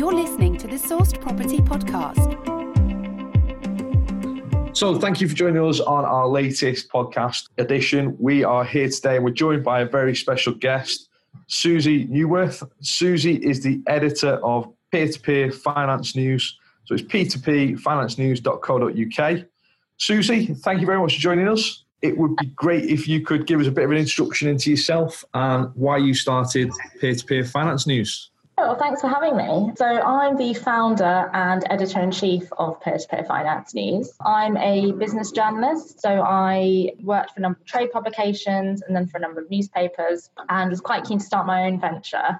You're listening to the Sourced Property Podcast. So, thank you for joining us on our latest podcast edition. We are here today and we're joined by a very special guest, Suzie Neuwirth. Suzie is the editor of Peer to Peer Finance News. So, it's p2pfinancenews.co.uk. Suzie, thank you very much for joining us. It would be great if you could give us a bit of an introduction into yourself and why you started Peer to Peer Finance News. Well, thanks for having me. So, I'm the founder and editor in chief of Peer to Peer Finance News. I'm a business journalist, so I worked for a number of trade publications and then for a number of newspapers and was quite keen to start my own venture.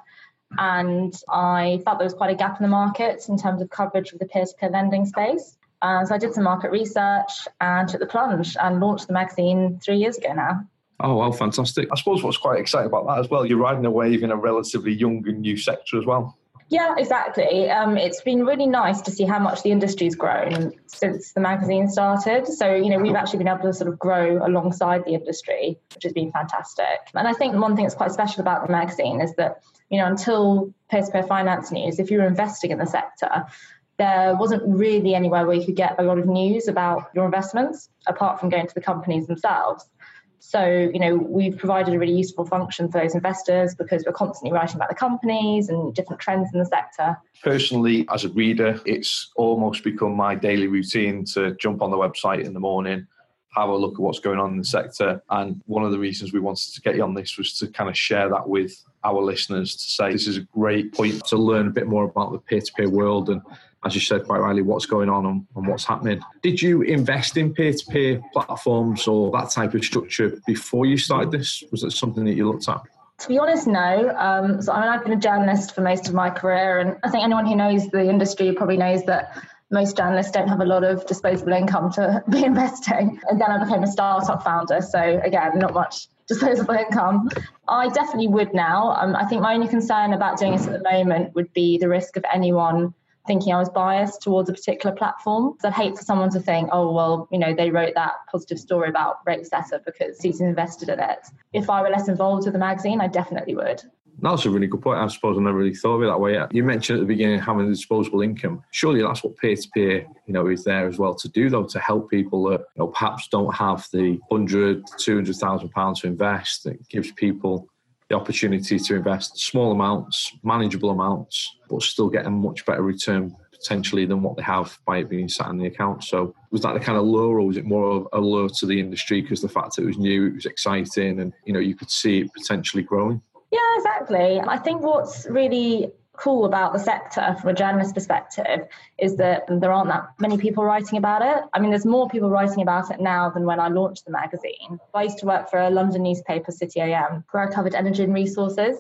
And I felt there was quite a gap in the market in terms of coverage of the peer to peer lending space. Uh, so I did some market research and took the plunge and launched the magazine three years ago now. Oh, well, fantastic. I suppose what's quite exciting about that as well, you're riding a wave in a relatively young and new sector as well. Yeah, exactly. Um, it's been really nice to see how much the industry's grown since the magazine started. So, you know, we've actually been able to sort of grow alongside the industry, which has been fantastic. And I think one thing that's quite special about the magazine is that, you know, until peer to peer finance news, if you were investing in the sector, there wasn't really anywhere where you could get a lot of news about your investments apart from going to the companies themselves. So, you know, we've provided a really useful function for those investors because we're constantly writing about the companies and different trends in the sector. Personally, as a reader, it's almost become my daily routine to jump on the website in the morning, have a look at what's going on in the sector. And one of the reasons we wanted to get you on this was to kind of share that with our listeners to say this is a great point to learn a bit more about the peer to peer world and as you said quite rightly, what's going on and, and what's happening. Did you invest in peer to peer platforms or that type of structure before you started this? Was it something that you looked at? To be honest, no. Um, so I mean, I've been a journalist for most of my career, and I think anyone who knows the industry probably knows that most journalists don't have a lot of disposable income to be investing. And then I became a startup founder, so again, not much disposable income. I definitely would now. Um, I think my only concern about doing this at the moment would be the risk of anyone thinking I was biased towards a particular platform. So I'd hate for someone to think, oh, well, you know, they wrote that positive story about RateSetter because he's invested in it. If I were less involved with the magazine, I definitely would. That's a really good point. I suppose I never really thought of it that way. You mentioned at the beginning having disposable income. Surely that's what peer to peer, you know, is there as well to do though to help people that you know, perhaps don't have the hundred, two hundred thousand pounds to invest. It gives people the opportunity to invest small amounts, manageable amounts, but still get a much better return potentially than what they have by it being sat in the account. So was that the kind of lure or was it more of a lure to the industry because the fact that it was new, it was exciting and you know you could see it potentially growing? Yeah, exactly. I think what's really cool about the sector from a journalist perspective is that there aren't that many people writing about it. I mean, there's more people writing about it now than when I launched the magazine. I used to work for a London newspaper, City AM, where I covered energy and resources.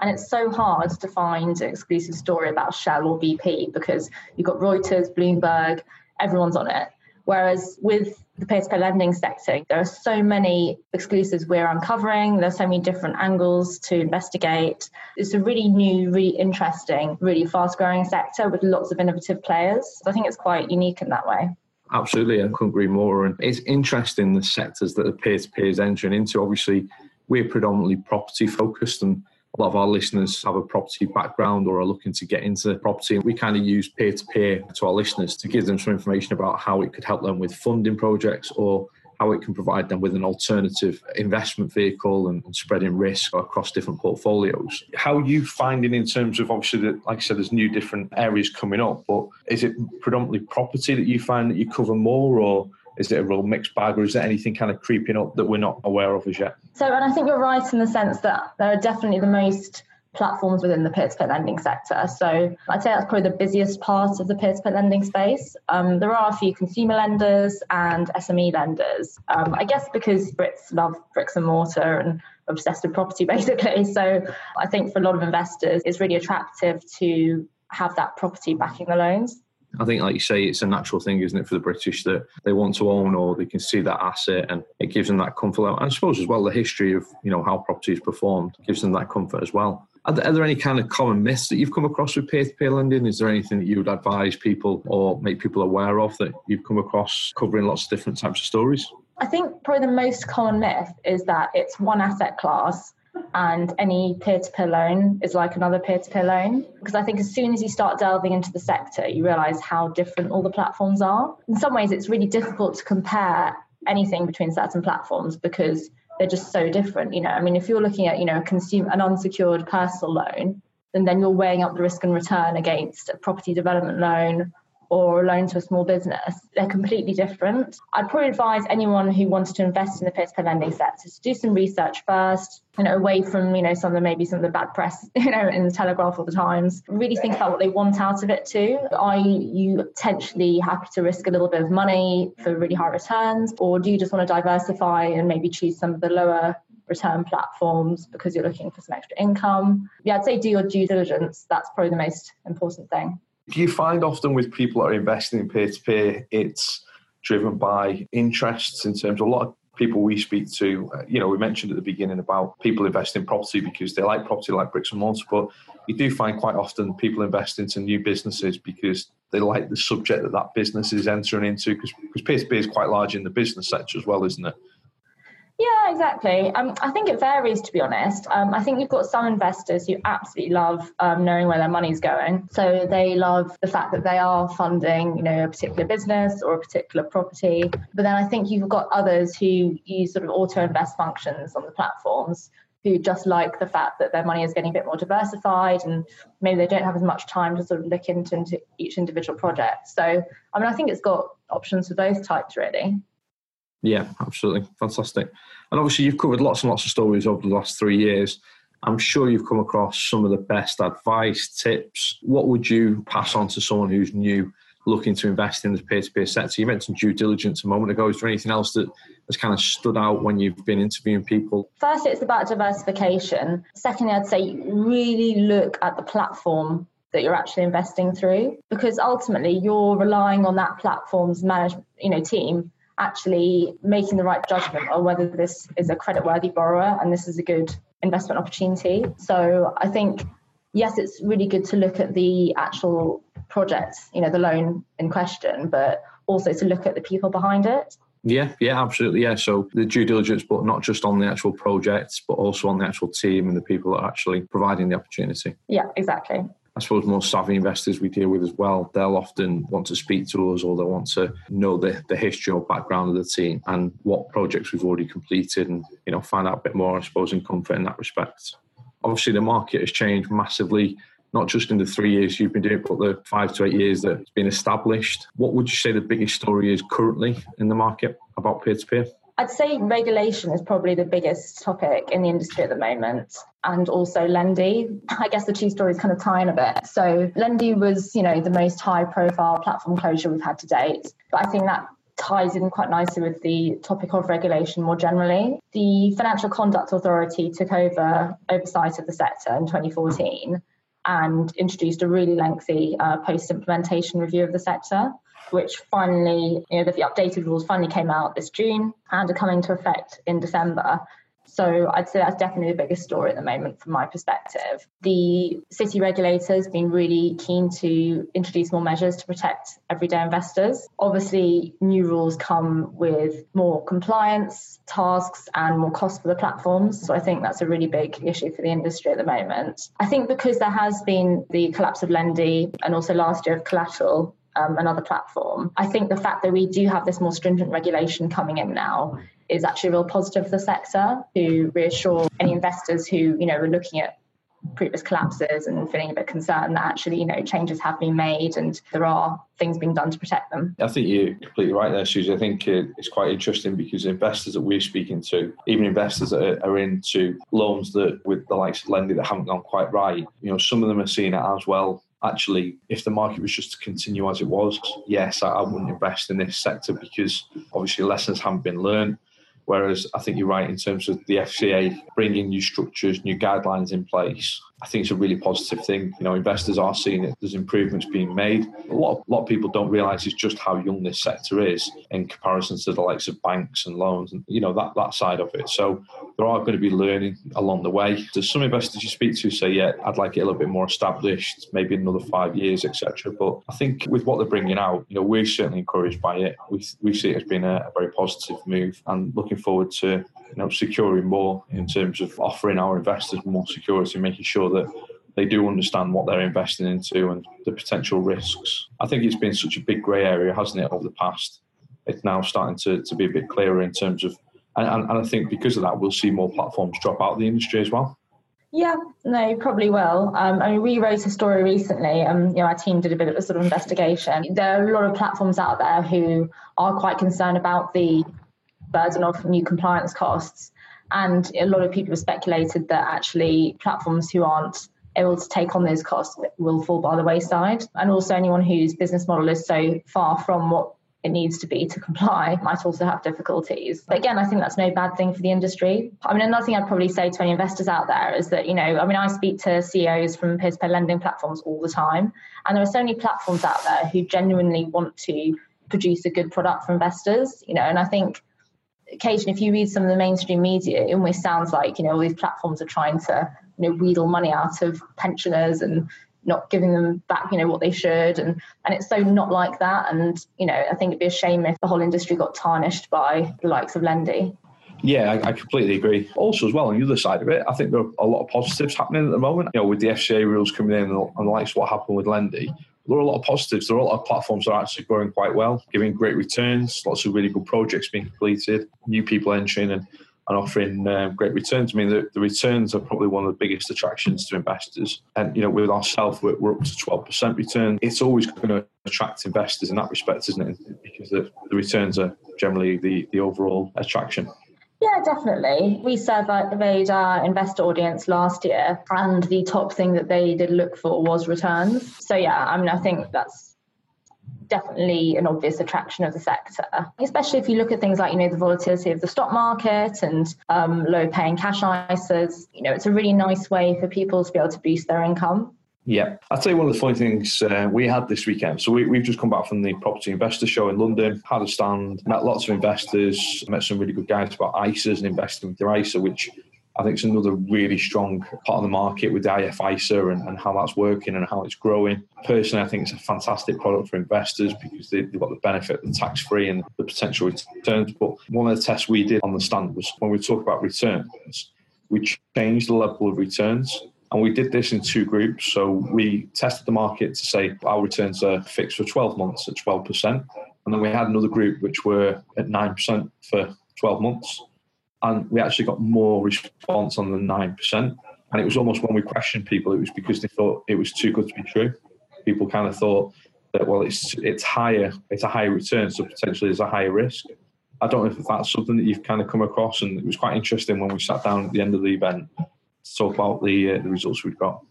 And it's so hard to find an exclusive story about Shell or BP because you've got Reuters, Bloomberg, everyone's on it. Whereas with the peer-to-peer lending sector, there are so many exclusives we're uncovering. There's so many different angles to investigate. It's a really new, really interesting, really fast-growing sector with lots of innovative players. I think it's quite unique in that way. Absolutely, I couldn't agree more. And it's interesting the sectors that the peer-to-peer is entering into. Obviously, we're predominantly property focused and a lot of our listeners have a property background or are looking to get into property. We kind of use peer to peer to our listeners to give them some information about how it could help them with funding projects or how it can provide them with an alternative investment vehicle and, and spreading risk across different portfolios. How are you finding in terms of obviously that, like I said, there's new different areas coming up, but is it predominantly property that you find that you cover more or is it a real mixed bag, or is there anything kind of creeping up that we're not aware of as yet? So, and I think you're right in the sense that there are definitely the most platforms within the peer-to-peer lending sector. So I'd say that's probably the busiest part of the peer-to-peer lending space. Um, there are a few consumer lenders and SME lenders. Um, I guess because Brits love bricks and mortar and obsessed with property, basically. So I think for a lot of investors, it's really attractive to have that property backing the loans. I think, like you say, it's a natural thing, isn't it, for the British that they want to own or they can see that asset, and it gives them that comfort. And I suppose as well the history of you know how property is performed gives them that comfort as well. Are there, are there any kind of common myths that you've come across with peer-to-peer lending? Is there anything that you would advise people or make people aware of that you've come across covering lots of different types of stories? I think probably the most common myth is that it's one asset class and any peer to peer loan is like another peer to peer loan. Because I think as soon as you start delving into the sector, you realize how different all the platforms are. In some ways, it's really difficult to compare anything between certain platforms because they're just so different. You know, I mean, if you're looking at, you know, a consumer, an unsecured personal loan, and then you're weighing up the risk and return against a property development loan or a loan to a small business, they're completely different. I'd probably advise anyone who wants to invest in the peer-to-peer lending sector to do some research first, you know, away from, you know, some of the maybe some of the bad press, you know, in the Telegraph or the Times. Really think about what they want out of it too. Are you potentially happy to risk a little bit of money for really high returns? Or do you just want to diversify and maybe choose some of the lower return platforms because you're looking for some extra income? Yeah, I'd say do your due diligence. That's probably the most important thing. Do you find often with people that are investing in peer to peer, it's driven by interests in terms of a lot of people we speak to, uh, you know, we mentioned at the beginning about people invest in property because they like property, like bricks and mortar, but you do find quite often people invest into new businesses because they like the subject that that business is entering into because peer to peer is quite large in the business sector as well, isn't it? Yeah, exactly. Um, I think it varies, to be honest. Um, I think you've got some investors who absolutely love um, knowing where their money's going. So they love the fact that they are funding, you know, a particular business or a particular property. But then I think you've got others who use sort of auto invest functions on the platforms who just like the fact that their money is getting a bit more diversified and maybe they don't have as much time to sort of look into, into each individual project. So, I mean, I think it's got options for both types, really. Yeah, absolutely. Fantastic. And obviously, you've covered lots and lots of stories over the last three years. I'm sure you've come across some of the best advice, tips. What would you pass on to someone who's new looking to invest in the peer to peer sector? You mentioned due diligence a moment ago. Is there anything else that has kind of stood out when you've been interviewing people? First, it's about diversification. Secondly, I'd say really look at the platform that you're actually investing through because ultimately you're relying on that platform's management you know team actually making the right judgment on whether this is a credit worthy borrower and this is a good investment opportunity. So I think, yes, it's really good to look at the actual project, you know, the loan in question, but also to look at the people behind it. Yeah, yeah, absolutely. Yeah. So the due diligence, but not just on the actual project, but also on the actual team and the people that are actually providing the opportunity. Yeah, exactly. I suppose more savvy investors we deal with as well, they'll often want to speak to us or they want to know the, the history or background of the team and what projects we've already completed and, you know, find out a bit more, I suppose, in comfort in that respect. Obviously, the market has changed massively, not just in the three years you've been doing it, but the five to eight years that it's been established. What would you say the biggest story is currently in the market about peer to peer? I'd say regulation is probably the biggest topic in the industry at the moment, and also Lendy. I guess the two stories kind of tie in a bit. So Lendy was, you know, the most high-profile platform closure we've had to date, but I think that ties in quite nicely with the topic of regulation more generally. The Financial Conduct Authority took over oversight of the sector in 2014 and introduced a really lengthy uh, post implementation review of the sector which finally, you know, the updated rules finally came out this June and are coming to effect in December. So I'd say that's definitely the biggest story at the moment from my perspective. The city regulators been really keen to introduce more measures to protect everyday investors. Obviously, new rules come with more compliance tasks and more cost for the platforms. So I think that's a really big issue for the industry at the moment. I think because there has been the collapse of Lendy and also last year of collateral, um, another platform. I think the fact that we do have this more stringent regulation coming in now is actually a real positive for the sector to reassure any investors who, you know, are looking at previous collapses and feeling a bit concerned that actually, you know, changes have been made and there are things being done to protect them. I think you're completely right there, Suzie. I think it's quite interesting because investors that we're speaking to, even investors that are, into loans that with the likes of Lendy that haven't gone quite right, you know, some of them are seeing it as well actually, if the market was just to continue as it was, yes, I, I wouldn't invest in this sector because obviously lessons haven't been learned. Whereas I think you're right in terms of the FCA bringing new structures, new guidelines in place. I think it's a really positive thing. You know, investors are seeing it. There's improvements being made. A lot, of, a lot of people don't realise is just how young this sector is in comparison to the likes of banks and loans, and you know that that side of it. So there are going to be learning along the way. There's some investors you speak to say, yeah, I'd like it a little bit more established, maybe another five years, etc. But I think with what they're bringing out, you know, we're certainly encouraged by it. We, we see it as being a, a very positive move and looking forward to you know securing more in terms of offering our investors more security, making sure that they do understand what they're investing into and the potential risks. I think it's been such a big grey area, hasn't it, over the past? It's now starting to, to be a bit clearer in terms of, and, and I think because of that, we'll see more platforms drop out of the industry as well. Yeah, no, probably will. Um, I mean, we wrote a story recently. Um, you know, our team did a bit of a sort of investigation. There are a lot of platforms out there who are quite concerned about the burden of new compliance costs, and a lot of people have speculated that actually platforms who aren't able to take on those costs will fall by the wayside. And also, anyone whose business model is so far from what it needs to be to comply might also have difficulties. But again, I think that's no bad thing for the industry. I mean, another thing I'd probably say to any investors out there is that, you know, I mean, I speak to CEOs from peer to peer lending platforms all the time, and there are so many platforms out there who genuinely want to produce a good product for investors, you know, and I think occasionally if you read some of the mainstream media, it almost sounds like, you know, all these platforms are trying to, you know, wheedle money out of pensioners and not giving them back, you know, what they should. And and it's so not like that. And, you know, I think it'd be a shame if the whole industry got tarnished by the likes of Lendy. Yeah, I, I, completely agree. Also, as well, on the other side of it, I think there are a lot of positives happening at the moment. You know, with the FCA rules coming in and, and the likes of what happened with Lendy, there are a lot of positives. There are a lot of platforms that are actually growing quite well, giving great returns, lots of really good projects being completed, new people entering and, and offering um, great returns. I mean, the, the, returns are probably one of the biggest attractions to investors. And, you know, with ourselves, we're, we're, up to 12% return. It's always going to attract investors in that respect, isn't it? Because the, the returns are generally the, the overall attraction. Yeah, definitely. We surveyed our investor audience last year, and the top thing that they did look for was returns. So, yeah, I mean, I think that's definitely an obvious attraction of the sector, especially if you look at things like, you know, the volatility of the stock market and um, low paying cash ISAs. You know, it's a really nice way for people to be able to boost their income. Yeah, I'll tell you one of the funny things uh, we had this weekend. So we, have just come back from the property investor show in London, had a stand, met lots of investors, met some really good guys about ISAs and investing with ISA, which I think is another really strong part of the market with the IF ISA and, and how that's working and how it's growing. Personally, I think it's a fantastic product for investors because they, have got the benefit of the tax free and the potential returns. But one of the tests we did on the stand was when we talk about returns, we changed the level of returns and we did this in two groups. So we tested the market to say our returns are fixed for 12 months at 12%. And then we had another group which were at 9% for 12 months. And we actually got more response on the 9%. And it was almost when we questioned people, it was because they thought it was too good to be true. People kind of thought that, well, it's, it's higher, it's a higher return, so potentially there's a higher risk. I don't know if that's something that you've kind of come across, and it was quite interesting when we sat down at the end of the event talk about the, uh, the results we've got.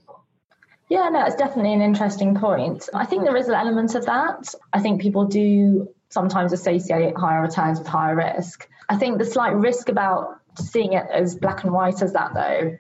Yeah, no, it's definitely an interesting point. I think there is an element of that. I think people do sometimes associate higher returns with higher risk. I think the slight risk about seeing it as black and white as that, though,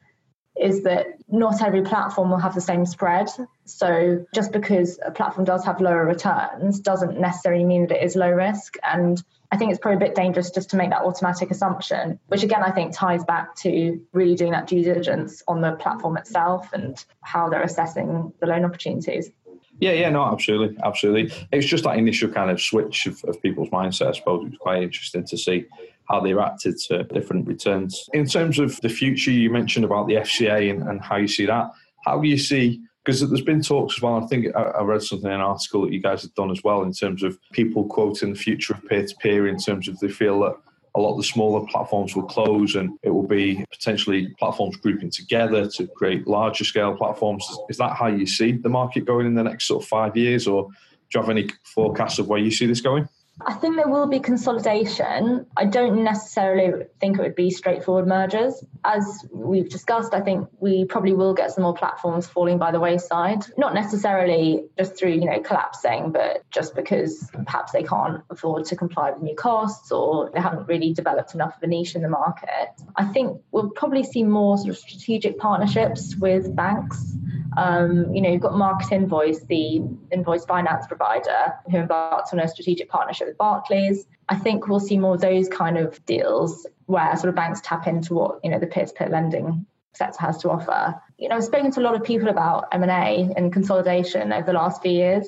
is that not every platform will have the same spread. So just because a platform does have lower returns doesn't necessarily mean that it is low risk. And I think it's probably a bit dangerous just to make that automatic assumption, which again, I think ties back to really doing that due diligence on the platform itself and how they're assessing the loan opportunities. Yeah, yeah, no, absolutely, absolutely. It's just that initial kind of switch of, of people's mindset. I suppose it was quite interesting to see how they reacted to different returns. In terms of the future, you mentioned about the FCA and, and how you see that. How do you see because there's been talks as well. I think I, read something in an article that you guys have done as well in terms of people quoting the future of peer to peer in terms of they feel that a lot of the smaller platforms will close and it will be potentially platforms grouping together to create larger scale platforms. Is that how you see the market going in the next sort of five years, or do you have any forecasts of where you see this going? I think there will be consolidation. I don't necessarily think it would be straightforward mergers. As we've discussed, I think we probably will get some more platforms falling by the wayside. Not necessarily just through, you know, collapsing, but just because perhaps they can't afford to comply with new costs or they haven't really developed enough of a niche in the market. I think we'll probably see more sort of strategic partnerships with banks Um, you know, you've got MarketInvoice, the invoice finance provider, who embarked on a strategic partnership with Barclays. I think we'll see more of those kind of deals where sort of banks tap into what you know the peer-to-peer lending sector has to offer. You know, I've spoken to a lot of people about M&A and consolidation over the last few years,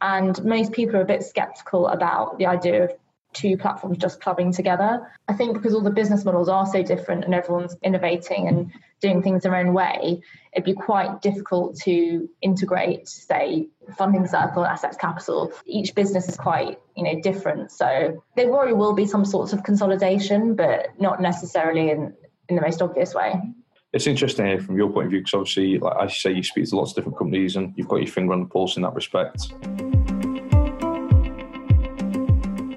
and most people are a bit skeptical about the idea of two platforms just clubbing together. I think because all the business models are so different and everyone's innovating and doing things their own way, it'd be quite difficult to integrate, say, funding circle and Assetz Capital. Each business is quite, you know, different. So there worry will be some sorts of consolidation, but not necessarily in, in the most obvious way it's interesting from your point of view because obviously, like I say, you speak to lots of different companies and you've got your finger on the pulse in that respect.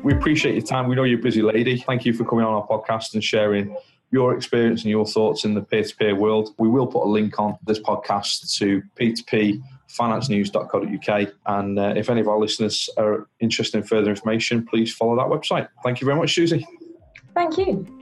We appreciate your time. We know you're a busy lady. Thank you for coming on our podcast and sharing your experience and your thoughts in the peer-to-peer world. We will put a link on this podcast to p2p financenews.co.uk. And uh, if any of our listeners are interested in further information, please follow that website. Thank you very much, Suzie. Thank you.